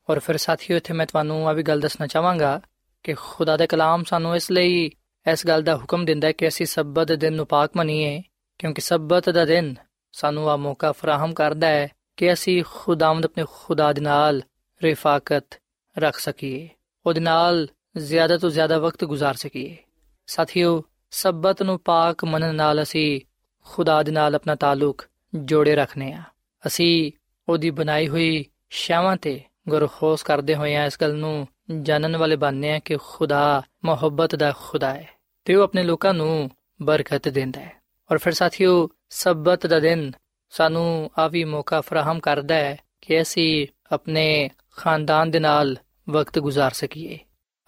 ਔਰ ਫਿਰ ਸਾਥੀਓ, ਇੱਥੇ ਮੈਂ ਤੁਹਾਨੂੰ ਆ ਵੀ ਗੱਲ ਦੱਸਣਾ ਚਾਹਾਂਗਾ ਕਿ ਖੁਦਾ ਦਾ ਕਲਾਮ ਸਾਨੂੰ ਇਸ ਲਈ ਇਸ ਗੱਲ ਦਾ ਹੁਕਮ ਦਿੰਦਾ ਹੈ ਕਿ ਅਸੀਂ ਸਬਤ ਦਿਨ ਨੂੰ ਪਾਕ ਮੰਨੀਏ, ਕਿਉਂਕਿ ਸਬਤ ਦਾ ਦਿਨ ਸਾਨੂੰ ਆ ਮੌਕਾ ਫਰਾਹਮ ਕਰਦਾ ਹੈ ਕਿ ਅਸੀਂ ਖੁਦਾਵੰਦ ਆਪਣੇ ਖੁਦਾ ਦੇ ਨਾਲ ਰਿਫਾਕਤ ਰੱਖ ਸਕੀਏ ਉਹਦੇ ਨਾਲ ਜ਼ਿਆਦਾ ਤੋਂ ਜ਼ਿਆਦਾ ਵਕਤ گزار ਸਕੀਏ ਸਾਥੀਓ ਸਬਤ ਨੂੰ ਪਾਕ ਮੰਨਣ ਨਾਲ ਅਸੀਂ ਖੁਦਾ ਦੇ ਨਾਲ ਆਪਣਾ ਤਾਲੁਕ ਜੋੜੇ ਰੱਖਨੇ ਆ ਅਸੀਂ ਉਹਦੀ ਬਣਾਈ ਹੋਈ ਸ਼ਾਵਾਂ ਤੇ ਗੁਰਖੋਸ ਕਰਦੇ ਹੋਏ ਆ ਇਸ ਗੱਲ ਨੂੰ ਜਾਣਨ ਵਾਲੇ ਬਣਨੇ ਆ ਕਿ ਖੁਦਾ ਮੁਹੱਬਤ ਦਾ ਖੁਦਾ ਹੈ ਤੇ ਉਹ ਆਪਣੇ ਲੋਕਾਂ ਨੂੰ ਬਰਕਤ ਦਿੰਦਾ ਹੈ ਔਰ ਫਿਰ ਸਾਥੀਓ ਸਬਤ ਦਾ ਦਿਨ ਸਾਨੂੰ ਆ ਵੀ ਮੌਕਾ ਫਰਾਹਮ ਕਰਦਾ ਹੈ ਕਿ ਅਸੀਂ ਆਪਣੇ ਖਾਨਦਾਨ ਦੇ ਨਾਲ ਵਕਤ گزار ਸਕੀਏ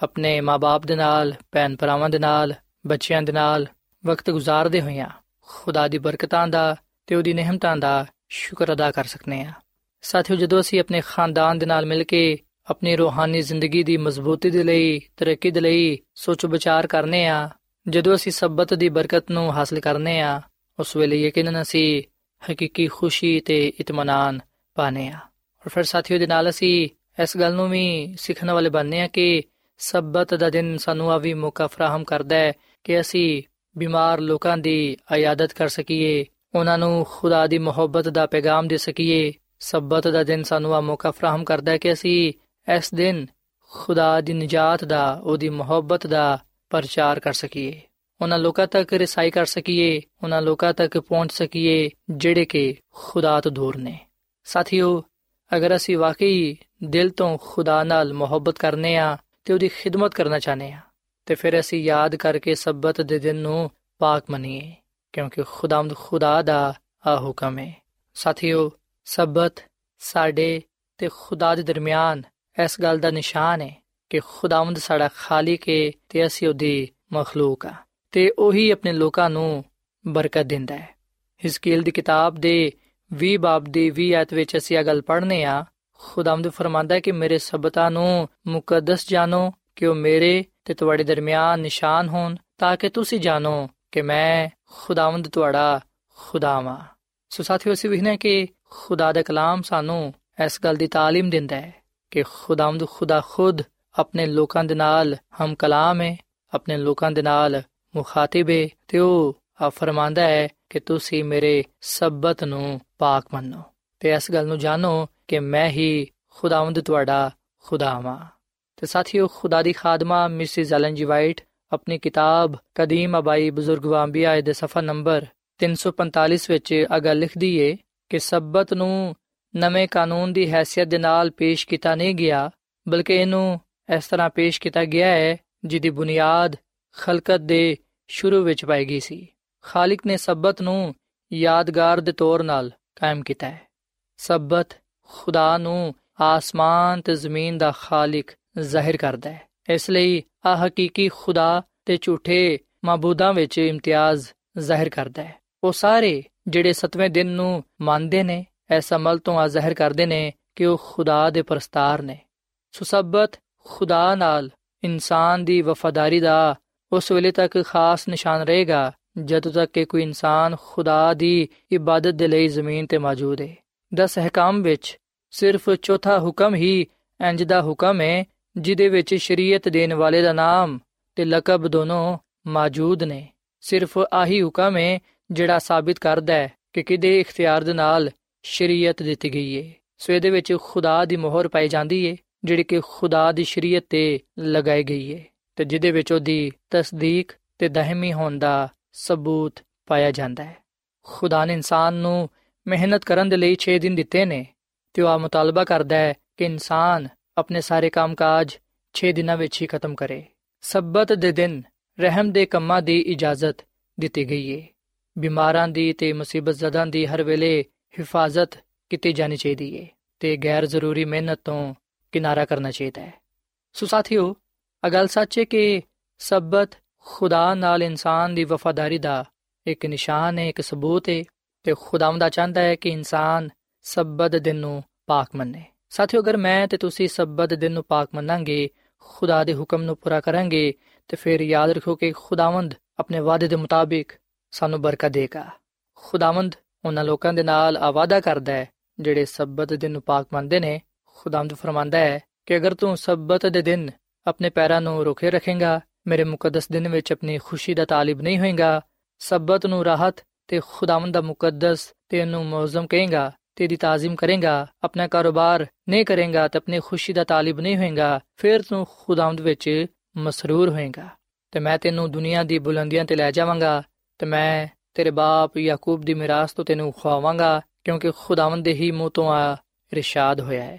ਆਪਣੇ ਮਾਪੇ ਦੇ ਨਾਲ ਭੈਣ ਭਰਾਵਾਂ ਦੇ ਨਾਲ ਬੱਚਿਆਂ ਦੇ ਨਾਲ ਵਕਤ ਗੁਜ਼ਾਰਦੇ ਹੋਇਆਂ ਖੁਦਾ ਦੀ ਬਰਕਤਾਂ ਦਾ ਤੇ ਉਹਦੀ ਨਿਹਮਤਾਂ ਦਾ ਸ਼ੁਕਰ ਅਦਾ ਕਰ ਸਕਨੇ ਆ ਸਾਥੀਓ ਜਦੋਂ ਅਸੀਂ ਆਪਣੇ ਖਾਨਦਾਨ ਦੇ ਨਾਲ ਮਿਲ ਕੇ ਆਪਣੀ ਰੂਹਾਨੀ ਜ਼ਿੰਦਗੀ ਦੀ ਮਜ਼ਬੂਤੀ ਦੇ ਲਈ ਤਰੱਕੀ ਦੇ ਲਈ ਸੋਚ ਵਿਚਾਰ ਕਰਨੇ ਆ ਜਦੋਂ ਅਸੀਂ ਸਬਤ ਦੀ ਬਰਕਤ ਨੂੰ ਹਾਸਲ ਕਰਨੇ ਆ ਉਸ ਵੇਲੇ ਯਕੀਨਨ ਅਸੀਂ ਹਕੀਕੀ ਖੁਸ਼ੀ ਤੇ ਇਤਮਾਨਾਨ ਪਾਣੇ ਆ ਔਰ ਫਿਰ ਸਾਥੀਓ ਦੇ ਨਾਲ ਅਸੀਂ ਇਸ ਗੱਲ ਨੂੰ ਵੀ ਸਿੱਖਣ ਵਾਲੇ ਬਣਨੇ ਆ ਕਿ ਸਬਤ ਦਾ ਦਿਨ ਸਾਨੂੰ ਆ ਵੀ ਮੌਕਾ ਫਰਾਹਮ ਕਰਦਾ ਹੈ ਕਿ ਅਸੀਂ ਬਿਮਾਰ ਲੋਕਾਂ ਦੀ ਇਯਾਦਤ ਕਰ ਸਕੀਏ, ਉਹਨਾਂ ਨੂੰ ਖੁਦਾ ਦੀ ਮੁਹੱਬਤ ਦਾ ਪੈਗਾਮ ਦੇ ਸਕੀਏ। ਸਬਤ ਦਾ ਦਿਨ ਸਾਨੂੰ ਆ ਮੌਕਾ ਫਰਾਹਮ ਕਰਦਾ ਹੈ ਕਿ ਅਸੀਂ ਇਸ ਦਿਨ ਖੁਦਾ ਦੀ ਨਜਾਤ ਦਾ, ਉਹਦੀ ਮੁਹੱਬਤ ਦਾ ਪ੍ਰਚਾਰ ਕਰ ਸਕੀਏ। ਉਹਨਾਂ ਲੋਕਾਂ ਤੱਕ ਰਸਾਈ ਕਰ ਸਕੀਏ, ਉਹਨਾਂ ਲੋਕਾਂ ਤੱਕ ਪਹੁੰਚ ਸਕੀਏ, ਜਿਹੜੇ ਕਿ ਖੁਦਾ ਤੋਂ ਦੂਰ ਨੇ। ਸਾਥੀਓ ਅਗਰ ਅਸੀਂ ਵਾਕਈ ਦਿਲ ਤੋਂ ਖੁਦਾ ਨਾਲ ਮੁਹੱਬਤ ਕਰਨੇ ਆ ਤੇ ਉਹਦੀ ਖਿਦਮਤ ਕਰਨਾ ਚਾਹਨੇ ਆ, ਤੇ ਫਿਰ ਅਸੀਂ ਯਾਦ ਕਰਕੇ ਸਬਤ ਦੇ ਦਿਨ ਨੂੰ ਪਾਕ ਮੰਨੀਏ, ਕਿਉਂਕਿ ਖੁਦਾਮਦ ਖੁਦਾ ਦਾ ਆ ਹੁਕਮ ਹੈ। ਸਾਥੀਓ, ਸਬਤ ਸਾਡੇ ਤੇ ਖੁਦਾ ਦੇ ਦਰਮਿਆਨ ਇਸ ਗੱਲ ਦਾ ਨਿਸ਼ਾਨ ਹੈ ਕਿ ਖੁਦਾਵੰਦ ਸਾਡਾ ਖਾਲਿਕ ਹੈ ਤੇ ਅਸੀਂ ਉਹਦੀ ਮਖਲੂਕ ਆ, ਤੇ ਉਹੀ ਆਪਣੇ ਲੋਕਾਂ ਨੂੰ ਬਰਕਤ ਦਿੰਦਾ ਹੈ। ਹਿਸਕੀਲ ਦੀ ਕਿਤਾਬ ਦੇ 20 ਬਾਬ ਦੀ 20 ਆਇਤ ਵਿੱਚ ਅਸੀਂ ਇਹ ਗੱਲ ਪੜ੍ਹਨੇ ਆ, ਖੁਦਾਵੰਦ ਫਰਮਾਂਦਾ ਹੈ ਕਿ ਮੇਰੇ ਸਬਤਾਂ ਨੂੰ ਮੁਕੱਦਸ ਜਾਣੋ, ਕਿ ਉਹ ਮੇਰੇ ਤੇ ਤੁਹਾਡੇ ਦਰਮਿਆਨ ਨਿਸ਼ਾਨ ਹੋਣ, ਤਾਂ ਕਿ ਤੁਸੀਂ ਜਾਣੋ ਕਿ ਮੈਂ ਖੁਦਾਵੰਦ ਤੁਹਾਡਾ ਖੁਦਾ ਵਾਂ ਸੋ ਸਾਥੀਓ, ਅਸੀਂ ਵਿਖਨੇ ਕਿ ਖੁਦਾ ਦਾ ਕਲਾਮ ਸਾਨੂੰ ਇਸ ਗੱਲ ਦੀ ਤਾਲੀਮ ਦਿੰਦਾ ਹੈ ਕਿ ਖੁਦਾਵੰਦ ਖੁਦਾ ਖੁਦ ਆਪਣੇ ਲੋਕਾਂ ਦੇ ਨਾਲ ਹਮ ਕਲਾਮ ਹੈ, ਆਪਣੇ ਲੋਕਾਂ ਦੇ ਨਾਲ ਮੁਖਾਤਿਬ ਹੈ ਤੇ ਉਹ ਆ ਫਰਮਾਂਦਾ ਹੈ ਕਿ ਤੁਸੀਂ ਮੇਰੇ ਸਬਤ ਨੂੰ ਪਾਕ ਮੰਨੋ। ਤੇ ਇਸ ਗੱਲ ਨੂੰ ਜਾਣੋ ਕਿ ਮੈਂ ਹੀ ਖੁਦਾਵੰਦ ਤੁਹਾਡਾ ਖੁਦਾ ਹਾਂ ਤੇ ਸਾਥੀਓ, ਖੁਦਾ ਦੀ ਖਾਦਮਾ ਮਿਸਿਸ ਐਲਨ ਜੀ ਵਾਈਟ ਆਪਣੀ ਕਿਤਾਬ ਕਦੀਮ ਅਬਾਈ ਬਜ਼ੁਰਗ ਵਾਂਬੀਆ ਦੇ ਸਫਾ ਨੰਬਰ 345 ਵਿੱਚ ਅਗਾ ਲਿਖਦੀ ਏ ਕਿ ਸਬਤ ਨੂੰ ਨਵੇਂ ਕਾਨੂੰਨ ਦੀ ਹیثیت ਦੇ ਨਾਲ ਪੇਸ਼ ਕੀਤਾ ਨਹੀਂ ਗਿਆ, ਬਲਕਿ ਇਹਨੂੰ ਇਸ ਤਰ੍ਹਾਂ ਪੇਸ਼ ਕੀਤਾ ਗਿਆ ਹੈ ਜਿਹਦੀ ਬੁਨਿਆਦ ਖਲਕਤ ਦੇ ਸ਼ੁਰੂ ਵਿੱਚ ਪਾਈ ਗਈ ਸੀ। ਖਾਲਿਕ ਨੇ ਸਬਤ ਨੂੰ ਯਾਦਗਾਰ ਦੇ ਤੌਰ ਨਾਲ ਕਾਇਮ ਕੀਤਾ ਹੈ। ਸਬਤ ਖੁਦਾ ਨੂੰ ਆਸਮਾਨ ਤੇ ਜ਼ਮੀਨ ਦਾ ਖਾਲਿਕ ਜ਼ਾਹਿਰ ਕਰਦਾ ਹੈ। ਇਸ ਲਈ ਆ ਹਕੀਕੀ ਖੁਦਾ ਤੇ ਝੂਠੇ ਮਾਬੂਦਾਂ ਵਿੱਚ ਇਮਤਿਆਜ਼ ਜ਼ਾਹਿਰ ਕਰਦਾ ਹੈ। ਉਹ ਸਾਰੇ ਜਿਹੜੇ ਸਤਵੇਂ ਦਿਨ ਨੂੰ ਮੰਨਦੇ ਨੇ, ਇਸ ਅਮਲ ਤੋਂ ਆ ਜ਼ਾਹਿਰ ਕਰਦੇ ਨੇ ਕਿ ਉਹ ਖੁਦਾ ਦੇ ਪ੍ਰਸਤਾਰ ਨੇ। ਸੋ ਖੁਦਾ ਨਾਲ ਇਨਸਾਨ ਦੀ ਵਫਾਦਾਰੀ ਦਾ ਉਸ ਵੇਲੇ ਤੱਕ ਖਾਸ ਨਿਸ਼ਾਨ ਰਹੇਗਾ ਜਦੋਂ ਤੱਕ ਕਿ ਕੋਈ ਇਨਸਾਨ ਖੁਦਾ ਦੀ ਇਬਾਦਤ ਦੇ ਲਈ ਜ਼ਮੀਨ ਤੇ ਮੌਜੂਦ ਹੈ ਦਸ ਹਕਾਮ ਵਿੱਚ ਸਿਰਫ ਚੌਥਾ ਹੁਕਮ ਹੀ ਇੰਜ ਦਾ ਹੁਕਮ ਹੈ ਜਿਹਦੇ ਵਿੱਚ ਸ਼ਰੀਅਤ ਦੇਣ ਵਾਲੇ ਦਾ ਨਾਮ ਤੇ ਲਕਬ ਦੋਨੋਂ ਮੌਜੂਦ ਨੇ। ਸਿਰਫ ਆਹੀ ਹੁਕਮ ਹੈ ਜਿਹੜਾ ਸਾਬਿਤ ਕਰਦਾ ਹੈ ਕਿ ਕਿਦੇ ਇਖਤਿਆਰ ਦੇ ਨਾਲ ਸ਼ਰੀਅਤ ਦਿੱਤੀ ਗਈ ਹੈ ਸੋ ਇਹਦੇ ਵਿੱਚ ਖੁਦਾ ਦੀ ਮੋਹਰ ਪਾਈ ਜਾਂਦੀ ਹੈ ਜਿਹੜੀ ਕਿ ਖੁਦਾ ਦੀ ਸ਼ਰੀਅਤ ਤੇ ਲਗਾਈ ਗਈ ਹੈ ਤੇ ਜਿਹਦੇ ਵਿੱਚ ਉਹਦੀ ਤਸਦੀਕ ਤੇ ਦਹਮੀ ਹੋਣ ਦਾ ਸਬੂਤ ਪਾਇਆ ਜਾਂਦਾ ਹੈ। ਖੁਦਾ ਨੇ ਇਨਸਾਨ ਨੂੰ ਮਿਹਨਤ ਕਰਨ ਦੇ ਲਈ 6 ਦਿਨ ਦਿੱਤੇ ਨੇ। ਤੇ ਉਹ ਆ ਮੁਤਾਲਬਾ ਕਰਦਾ ਹੈ ਕਿ ਇਨਸਾਨ ਆਪਣੇ ਸਾਰੇ ਕੰਮਕਾਜ 6 ਦਿਨਾਂ ਵਿੱਚ ਹੀ ਖਤਮ ਕਰੇ। ਸਬਤ ਦੇ ਦਿਨ ਰਹਿਮ ਦੇ ਕੰਮਾਂ ਦੀ ਇਜਾਜ਼ਤ ਦਿੱਤੀ ਗਈ ਹੈ ਬਿਮਾਰਾਂ ਦੀ ਤੇ ਮੁਸੀਬਤ ਜ਼ਦਾਂ ਦੀ ਹਰ ਵੇਲੇ ਹਿਫਾਜ਼ਤ ਕੀਤੀ ਜਾਣੀ ਚਾਹੀਦੀ ਹੈ ਤੇ ਗੈਰ ਜ਼ਰੂਰੀ ਮਿਹਨਤ ਤੋਂ ਕਿਨਾਰਾ ਕਰਨਾ ਚਾਹੀਦਾ ਹੈ। ਸੋ ਸਾਥੀਓ, ਅਗਲ ਸੱਚ ਹੈ ਕਿ ਸਬਤ ਖੁਦਾ ਨਾਲ ਇਨਸਾਨ ਦੀ ਵਫਾਦਾਰੀ ਦਾ ਇੱਕ ਨਿਸ਼ਾਨ ਹੈ, ਇੱਕ ਸਬੂਤ ਹੈ ਤੇ ਖੁਦਾਵੰਦਾ ਚਾਹੁੰਦਾ ਹੈ ਕਿ ਇਨਸਾਨ ਸਬਤ ਦਿਨ ਨੂੰ ਪਾਕ ਮੰਨੇ। ਸਾਥੀਓ, ਅਗਰ ਮੈਂ ਤੇ ਤੁਸੀਂ ਸਬਤ ਦਿਨ ਨੂੰ ਪਾਕ ਮੰਨਾਂਗੇ, ਖੁਦਾ ਦੇ ਹੁਕਮ ਨੂੰ ਪੂਰਾ ਕਰਾਂਗੇ, ਤੇ ਫਿਰ ਯਾਦ ਰੱਖੋ ਕਿ ਖੁਦਾਵੰਦ ਆਪਣੇ ਵਾਅਦੇ ਦੇ ਮੁਤਾਬਿਕ ਸਾਨੂੰ ਬਰਕਤ ਦੇਗਾ। ਖੁਦਾਵੰਦ ਉਹਨਾਂ ਲੋਕਾਂ ਦੇ ਨਾਲ ਆਵਾਦਾ ਕਰਦਾ ਹੈ, ਜਿਹੜੇ ਸਬਤ ਦਿਨ ਨੂੰ ਪਾਕ ਮੰਨਦੇ ਨੇ। ਖੁਦਾਵੰਦ ਫਰਮਾਂਦਾ ਹੈ ਕਿ ਅਗਰ ਤੂੰ ਸਬਤ ਦੇ ਦਿਨ ਆਪਣੇ ਪੈਰਾਂ ਨੂੰ ਰੋਕੇ ਰੱਖੇਗਾ ਮੇਰੇ ਮੁਕੱਦਸ ਦਿਨ ਵਿੱਚ ਆਪਣੀ ਖੁਸ਼ੀ ਦਾ ਤਾਲਿਬ ਨਹੀਂ ਹੋਏਗਾ। ਸਬਤ ਨੂੰ ਰਾਹਤ ਤੇ ਖੁਦਾਵੰਦ ਦਾ ਮੁਕੱਦਸ ਤੈਨੂੰ ਮੌਜ਼ਮ ਕਹੇਗਾ ਤੇ ਦੀ ਤਾਜ਼ੀਮ ਕਰੇਗਾ, ਆਪਣਾ ਕਾਰੋਬਾਰ ਨਹੀਂ ਕਰੇਗਾ ਤੇ ਆਪਣੀ ਖੁਸ਼ੀ ਦਾ ਤਾਲਿਬ ਨਹੀਂ ਹੋਏਗਾ, ਫਿਰ ਤੂੰ ਖੁਦਾਵੰਦ ਵਿੱਚ ਮਸਰੂਰ ਹੋਏਗਾ। ਤੇ ਮੈਂ ਤੈਨੂੰ ਦੁਨੀਆ ਦੀ ਬੁਲੰਦੀਆਂ ਤੇ ਲੈ ਜਾਵਾਂਗਾ, ਤੇ ਮੈਂ ਤੇਰੇ ਬਾਪ ਯਾਕੂਬ ਦੀ ਮਿਰਾਸ ਤੋਂ ਤੈਨੂੰ ਖਵਾਵਾਂਗਾ ਕਿਉਂਕਿ ਖੁਦਾਵੰਦ ਦੇ ਹੀ ਮੂੰਹ ਤੋਂ ਆ ਇਰਸ਼ਾਦ ਹੋਇਆ ਹੈ।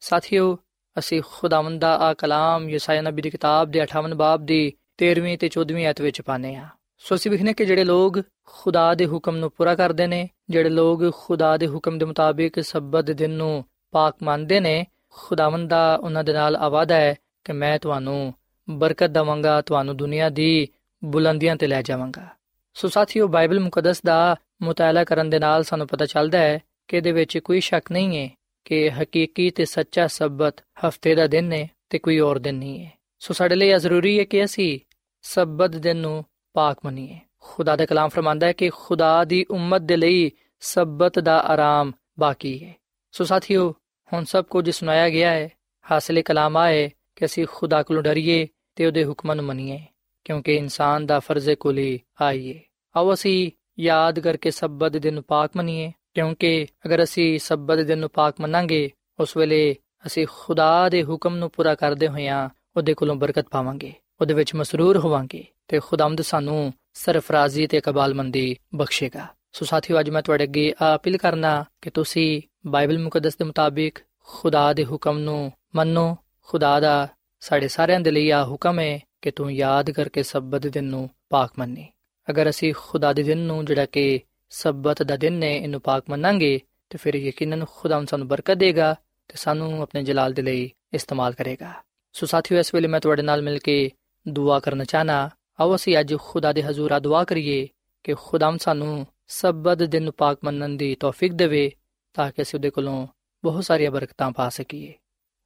ਸਾਥੀਓ ਅਸੀਂ ਖੁਦਾਵੰਦ ਦਾ ਆ ਕਲਾਮ ਯਸਾਇਆ ਨਬੀ ਦੀ ਕਿਤਾਬ ਦੇ 58 ਬਾਬ ਦੀ 13ਵੀਂ ਤੇ 14ਵੀਂ ਆਇਤ ਵਿੱਚ ਪਾਨੇ ਆ ਸੋ ਅਸੀਂ ਵਿਖਨੇ ਕਿ ਜਿਹੜੇ ਲੋਕ ਖੁਦਾ ਦੇ ਹੁਕਮ ਨੂੰ ਪੂਰਾ ਕਰਦੇ ਨੇ, ਜਿਹੜੇ ਲੋਕ ਖੁਦਾ ਦੇ ਹੁਕਮ ਦੇ ਮੁਤਾਬਿਕ ਸਬਤ ਦਿਨ ਨੂੰ ਪਾਕ ਮੰਨਦੇ ਨੇ, ਖੁਦਾਵੰਦ ਦਾ ਉਹਨਾਂ ਦੇ ਨਾਲ ਆਵਾਦਾ ਹੈ ਕਿ ਮੈਂ ਤੁਹਾਨੂੰ ਬਰਕਤ ਦਵਾਂਗਾ, ਤੁਹਾਨੂੰ ਦੁਨੀਆ ਦੀ ਬੁਲੰਦੀਆਂ ਤੇ ਲੈ ਜਾਵਾਂਗਾ। ਸੋ ਸਾਥੀਓ, ਬਾਈਬਲ ਮੁਕੱਦਸ ਦਾ ਮਤਾਲਾ ਕਰਨ ਦੇ ਨਾਲ ਸਾਨੂੰ ਪਤਾ ਚੱਲਦਾ ਹੈ ਕਿ ਇਹਦੇ ਵਿੱਚ ਕੋਈ ਸ਼ੱਕ ਨਹੀਂ ਹੈ ਕਿ ਹਕੀਕੀ ਤੇ ਸੱਚਾ ਸਬਤ ਹਫ਼ਤੇ ਦਾ ਦਿਨ ਹੈ ਤੇ ਕੋਈ ਹੋਰ ਦਿਨ ਨਹੀਂ ਹੈ ਸੋ ਸਾਡੇ ਲਈ ਇਹ ਜ਼ਰੂਰੀ ਹੈ ਕਿ ਅਸੀਂ ਸਬਤ ਦਿਨ ਨੂੰ ਪਾਕ ਮੰਨੀਏ। ਖੁਦਾ ਦਾ ਕਲਾਮ ਫਰਮਾਂਦਾ ਹੈ ਕਿ ਖੁਦਾ ਦੀ ਉਮਤ ਦੇ ਲਈ ਸਬਤ ਦਾ ਆਰਾਮ ਬਾਕੀ ਹੈ ਸੋ ਸਾਥੀਓ, ਹੁਣ ਸਭ ਕੁਝ ਸੁਣਾਇਆ ਗਿਆ ਹੈ ਹਾਸਲੇ ਕਲਾਮ ਆਏ ਕਿ ਅਸੀਂ ਖੁਦਾ ਕੋਲੋਂ ਡਰੀਏ ਤੇ ਉਹਦੇ ਹੁਕਮਾਂ ਨੂੰ ਮੰਨੀਏ, ਕਿਉਂਕਿ ਇਨਸਾਨ ਦਾ ਫਰਜ਼ ਕੁਲੀ ਆਈਏ ਆਓ ਅਸੀਂ ਯਾਦ ਕਰਕੇ ਸਬਤ ਦਿਨ ਪਾਕ ਮੰਨੀਏ। ਕਿਉਂਕਿ ਅਗਰ ਅਸੀਂ ਸਬਤ ਦਿਨ ਨੂੰ ਪਾਕ ਮੰਨਾਂਗੇ, ਉਸ ਵੇਲੇ ਅਸੀਂ ਖੁਦਾ ਦੇ ਹੁਕਮ ਨੂੰ ਪੂਰਾ ਕਰਦੇ ਹੋਇਆਂ ਉਹਦੇ ਕੋਲੋਂ ਬਰਕਤ ਪਾਵਾਂਗੇ, ਉਹਦੇ ਵਿੱਚ ਮਸਰੂਰ ਹੋਵਾਂਗੇ ਤੇ ਖੁਦਾਵੰਦ ਸਾਨੂੰ ਸਰਫਰਾਜ਼ੀ ਤੇ ਕਬਾਲਮੰਦੀ ਬਖਸ਼ੇਗਾ। ਸੋ ਸਾਥੀਓ, ਅੱਜ ਮੈਂ ਤੁਹਾਡੇ ਅੱਗੇ ਅਪੀਲ ਕਰਨਾ ਕਿ ਤੁਸੀਂ ਬਾਈਬਲ ਮੁਕੱਦਸ ਦੇ ਮੁਤਾਬਿਕ ਖੁਦਾ ਦੇ ਹੁਕਮ ਨੂੰ ਮੰਨੋ। ਖੁਦਾ ਦਾ ਸਾਡੇ ਸਾਰਿਆਂ ਦੇ ਲਈ ਆ ਹੁਕਮ ਹੈ ਕਿ ਤੂੰ ਯਾਦ ਕਰਕੇ ਸਬਤ ਦਿਨ ਨੂੰ ਪਾਕ ਮੰਨੀ। ਅਗਰ ਅਸੀਂ ਖੁਦਾ ਦੇ ਦਿਨ ਨੂੰ ਜਿਹੜਾ ਕਿ ਸਬਤ ਦਾ ਦਿਨ ਨੇ ਇਹਨੂੰ ਪਾਕ ਮੰਨਾਂਗੇ, ਤੇ ਫਿਰ ਯਕੀਨਨ ਖੁਦਾ ਸਾਨੂੰ ਬਰਕਤ ਦੇਗਾ ਤੇ ਸਾਨੂੰ ਆਪਣੇ ਜਲਾਲ ਦੇ ਲਈ ਇਸਤੇਮਾਲ ਕਰੇਗਾ। ਸੋ ਸਾਥੀਓ, ਇਸ ਵੇਲੇ ਮੈਂ ਤੁਹਾਡੇ ਨਾਲ ਮਿਲ ਕੇ ਦੁਆ ਕਰਨਾ ਚਾਹਨਾ, ਆਓ ਅਸੀਂ ਅੱਜ ਖੁਦਾ ਦੇ ਹਜ਼ੂਰ ਆ ਦੁਆ ਕਰੀਏ ਕਿ ਖੁਦਾਮ ਸਾਨੂੰ ਸਬਤ ਦਿਨ ਨੂੰ ਪਾਕ ਮੰਨਣ ਦੀ ਤੌਫੀਕ ਦੇਵੇ ਤਾਂ ਕਿ ਅਸੀਂ ਉਹਦੇ ਕੋਲੋਂ ਬਹੁਤ ਸਾਰੀਆਂ ਬਰਕਤਾਂ ਪਾ ਸਕੀਏ।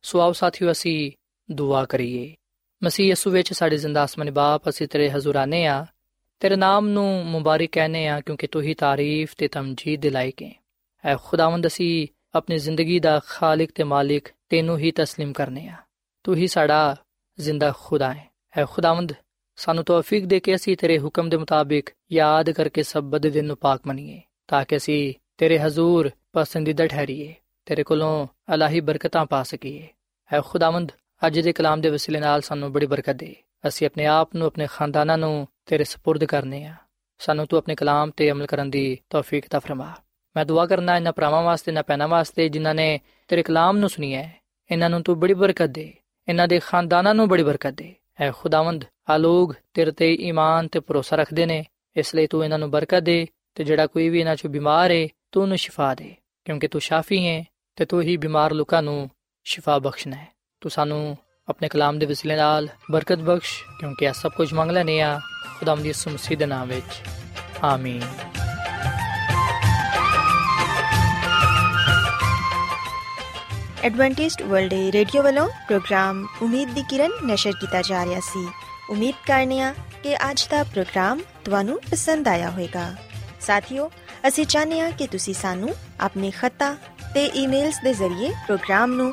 ਸੋ ਆਓ ਸਾਥੀਓ, ਅਸੀਂ ਦੁਆ ਕਰੀਏ। ਮਸੀਹ ਯਸੂ ਵਿੱਚ ਸਾਡੇ ਜ਼ਿੰਦਾ ਅਸਮਾਨੀ ਬਾਪ, ਅਸੀਂ ਤੇਰੇ ਹਜ਼ੂਰ ਆਨੇ ਆ ਤੇਰੇ ਨਾਮ ਨੂੰ ਮੁਬਾਰਕ ਕਹਨੇ ਆ ਕਿਉਂਕਿ ਤੂੰ ਹੀ ਤਾਰੀਫ ਤੇ ਤਮਜੀਦ ਦੇ ਲਾਇਕ ਹੈ ਐ ਖੁਦਾਵੰਦ ਅਸੀਂ ਆਪਣੀ ਜ਼ਿੰਦਗੀ ਦਾ ਖਾਲਕ ਤੇ ਮਾਲਿਕ ਤੈਨੂੰ ਹੀ تسلیم ਕਰਨੇ ਆ ਤੂੰ ਹੀ ਸਾਡਾ ਜ਼ਿੰਦਾ ਖੁਦਾ ਹੈ ਐ ਖੁਦਾਵੰਦ ਸਾਨੂੰ ਤੌਫੀਕ ਦੇ ਕੇ ਅਸੀਂ ਤੇਰੇ ਹੁਕਮ ਦੇ ਮੁਤਾਬਿਕ ਯਾਦ ਕਰਕੇ ਸਬਤ ਦਿਨ ਨੂੰ ਪਾਕ ਮੰਨੀਏ ਤਾਂ ਕਿ ਅਸੀਂ ਤੇਰੇ ਹਜ਼ੂਰ ਪਸੰਦੀਦਾ ਠਹਿਰੀਏ ਤੇਰੇ ਕੋਲੋਂ ਅਲਾਹੀ ਬਰਕਤਾਂ ਪਾ ਸਕੀਏ ਐ ਖੁਦਾਵੰਦ ਅੱਜ ਦੇ ਕਲਾਮ ਦੇ ਵਸੀਲੇ ਨਾਲ ਸਾਨੂੰ ਬੜੀ ਬਰਕਤ ਦੇ ਅਸੀਂ ਆਪਣੇ ਆਪ ਨੂੰ ਆਪਣੇ ਖਾਨਦਾਨਾਂ ਨੂੰ ਤੇਰੇ سپرد ਕਰਨੇ ਆ ਸਾਨੂੰ ਤੂੰ ਆਪਣੇ ਕਲਾਮ ਤੇ ਅਮਲ ਕਰਨ ਦੀ ਤੌਫੀਕ ਤਾ ਫਰਮਾ ਮੈਂ ਦੁਆ ਕਰਨਾ ਇਹਨਾਂ ਭਰਾਵਾਂ ਵਾਸਤੇ ਨਾ ਪੈਣਾ ਵਾਸਤੇ ਜਿਨ੍ਹਾਂ ਨੇ ਤੇਰੇ ਕਲਾਮ ਨੂੰ ਸੁਣਿਆ ਹੈ ਇਹਨਾਂ ਨੂੰ ਤੂੰ ਬੜੀ ਬਰਕਤ ਦੇ ਇਹਨਾਂ ਦੇ ਖਾਨਦਾਨਾਂ ਨੂੰ ਬੜੀ ਬਰਕਤ ਦੇ ਐ ਖੁਦਾਵੰਦ ਆ ਲੋਗ ਤੇਰੇ ਤੇ ਈਮਾਨ ਤੇ ਭਰੋਸਾ ਰੱਖਦੇ ਨੇ ਇਸ ਲਈ ਤੂੰ ਇਹਨਾਂ ਨੂੰ ਬਰਕਤ ਦੇ ਤੇ ਜਿਹੜਾ ਕੋਈ ਵੀ ਇਹਨਾਂ ਚੋਂ ਬਿਮਾਰ ਹੈ ਤੂੰ ਉਹਨੂੰ ਸ਼ਿਫਾ ਦੇ ਕਿਉਂਕਿ ਤੂੰ ਸ਼ਾਫੀ ਹੈ ਤੇ ਤੂੰ ਹੀ ਬਿਮਾਰ ਲੋਕਾਂ ਨੂੰ ਸ਼ਿਫਾ ਬਖਸ਼ਣਾ ਹੈ ਤੂੰ ਸਾਨੂੰ ਆਪਣੇ ਕਲਾਮ ਦੇ ਵਸੀਲੇ ਨਾਲ ਬਰਕਤ ਬਖਸ਼ ਕਿਉਂਕਿ ਇਹ ਸਭ ਕੁਝ ਮੰਗ ਲੈਨੇ ਆ ਖੁਦਾਮ ਦੀ ਮਸੀਹ ਦੇ ਨਾਮ ਵਿੱਚ ਆਮੀਨ ਐਡਵੈਂਟਿਸਟ ਵਰਲਡ ਰੇਡੀਓ ਵੱਲੋਂ ਪ੍ਰੋਗਰਾਮ ਉਮੀਦ ਦੀ ਕਿਰਨ ਨਿਸ਼ਰ ਕੀਤਾ ਜਾ ਰਿਹਾ ਸੀ ਉਮੀਦ ਕਰਨੇ ਆ ਕਿ ਅੱਜ ਦਾ ਪ੍ਰੋਗਰਾਮ ਤੁਹਾਨੂੰ ਪਸੰਦ ਆਇਆ ਹੋਵੇਗਾ ਸਾਥੀਓ ਅਸੀਂ ਚਾਹਨੇ ਆ ਕਿ ਤੁਸੀਂ ਸਾਨੂੰ ਆਪਣੇ ਖਤਾ ਤੇ ਈਮੇਲਸ ਦੇ ਜ਼ਰੀਏ ਪ੍ਰੋਗਰਾਮ ਨੂੰ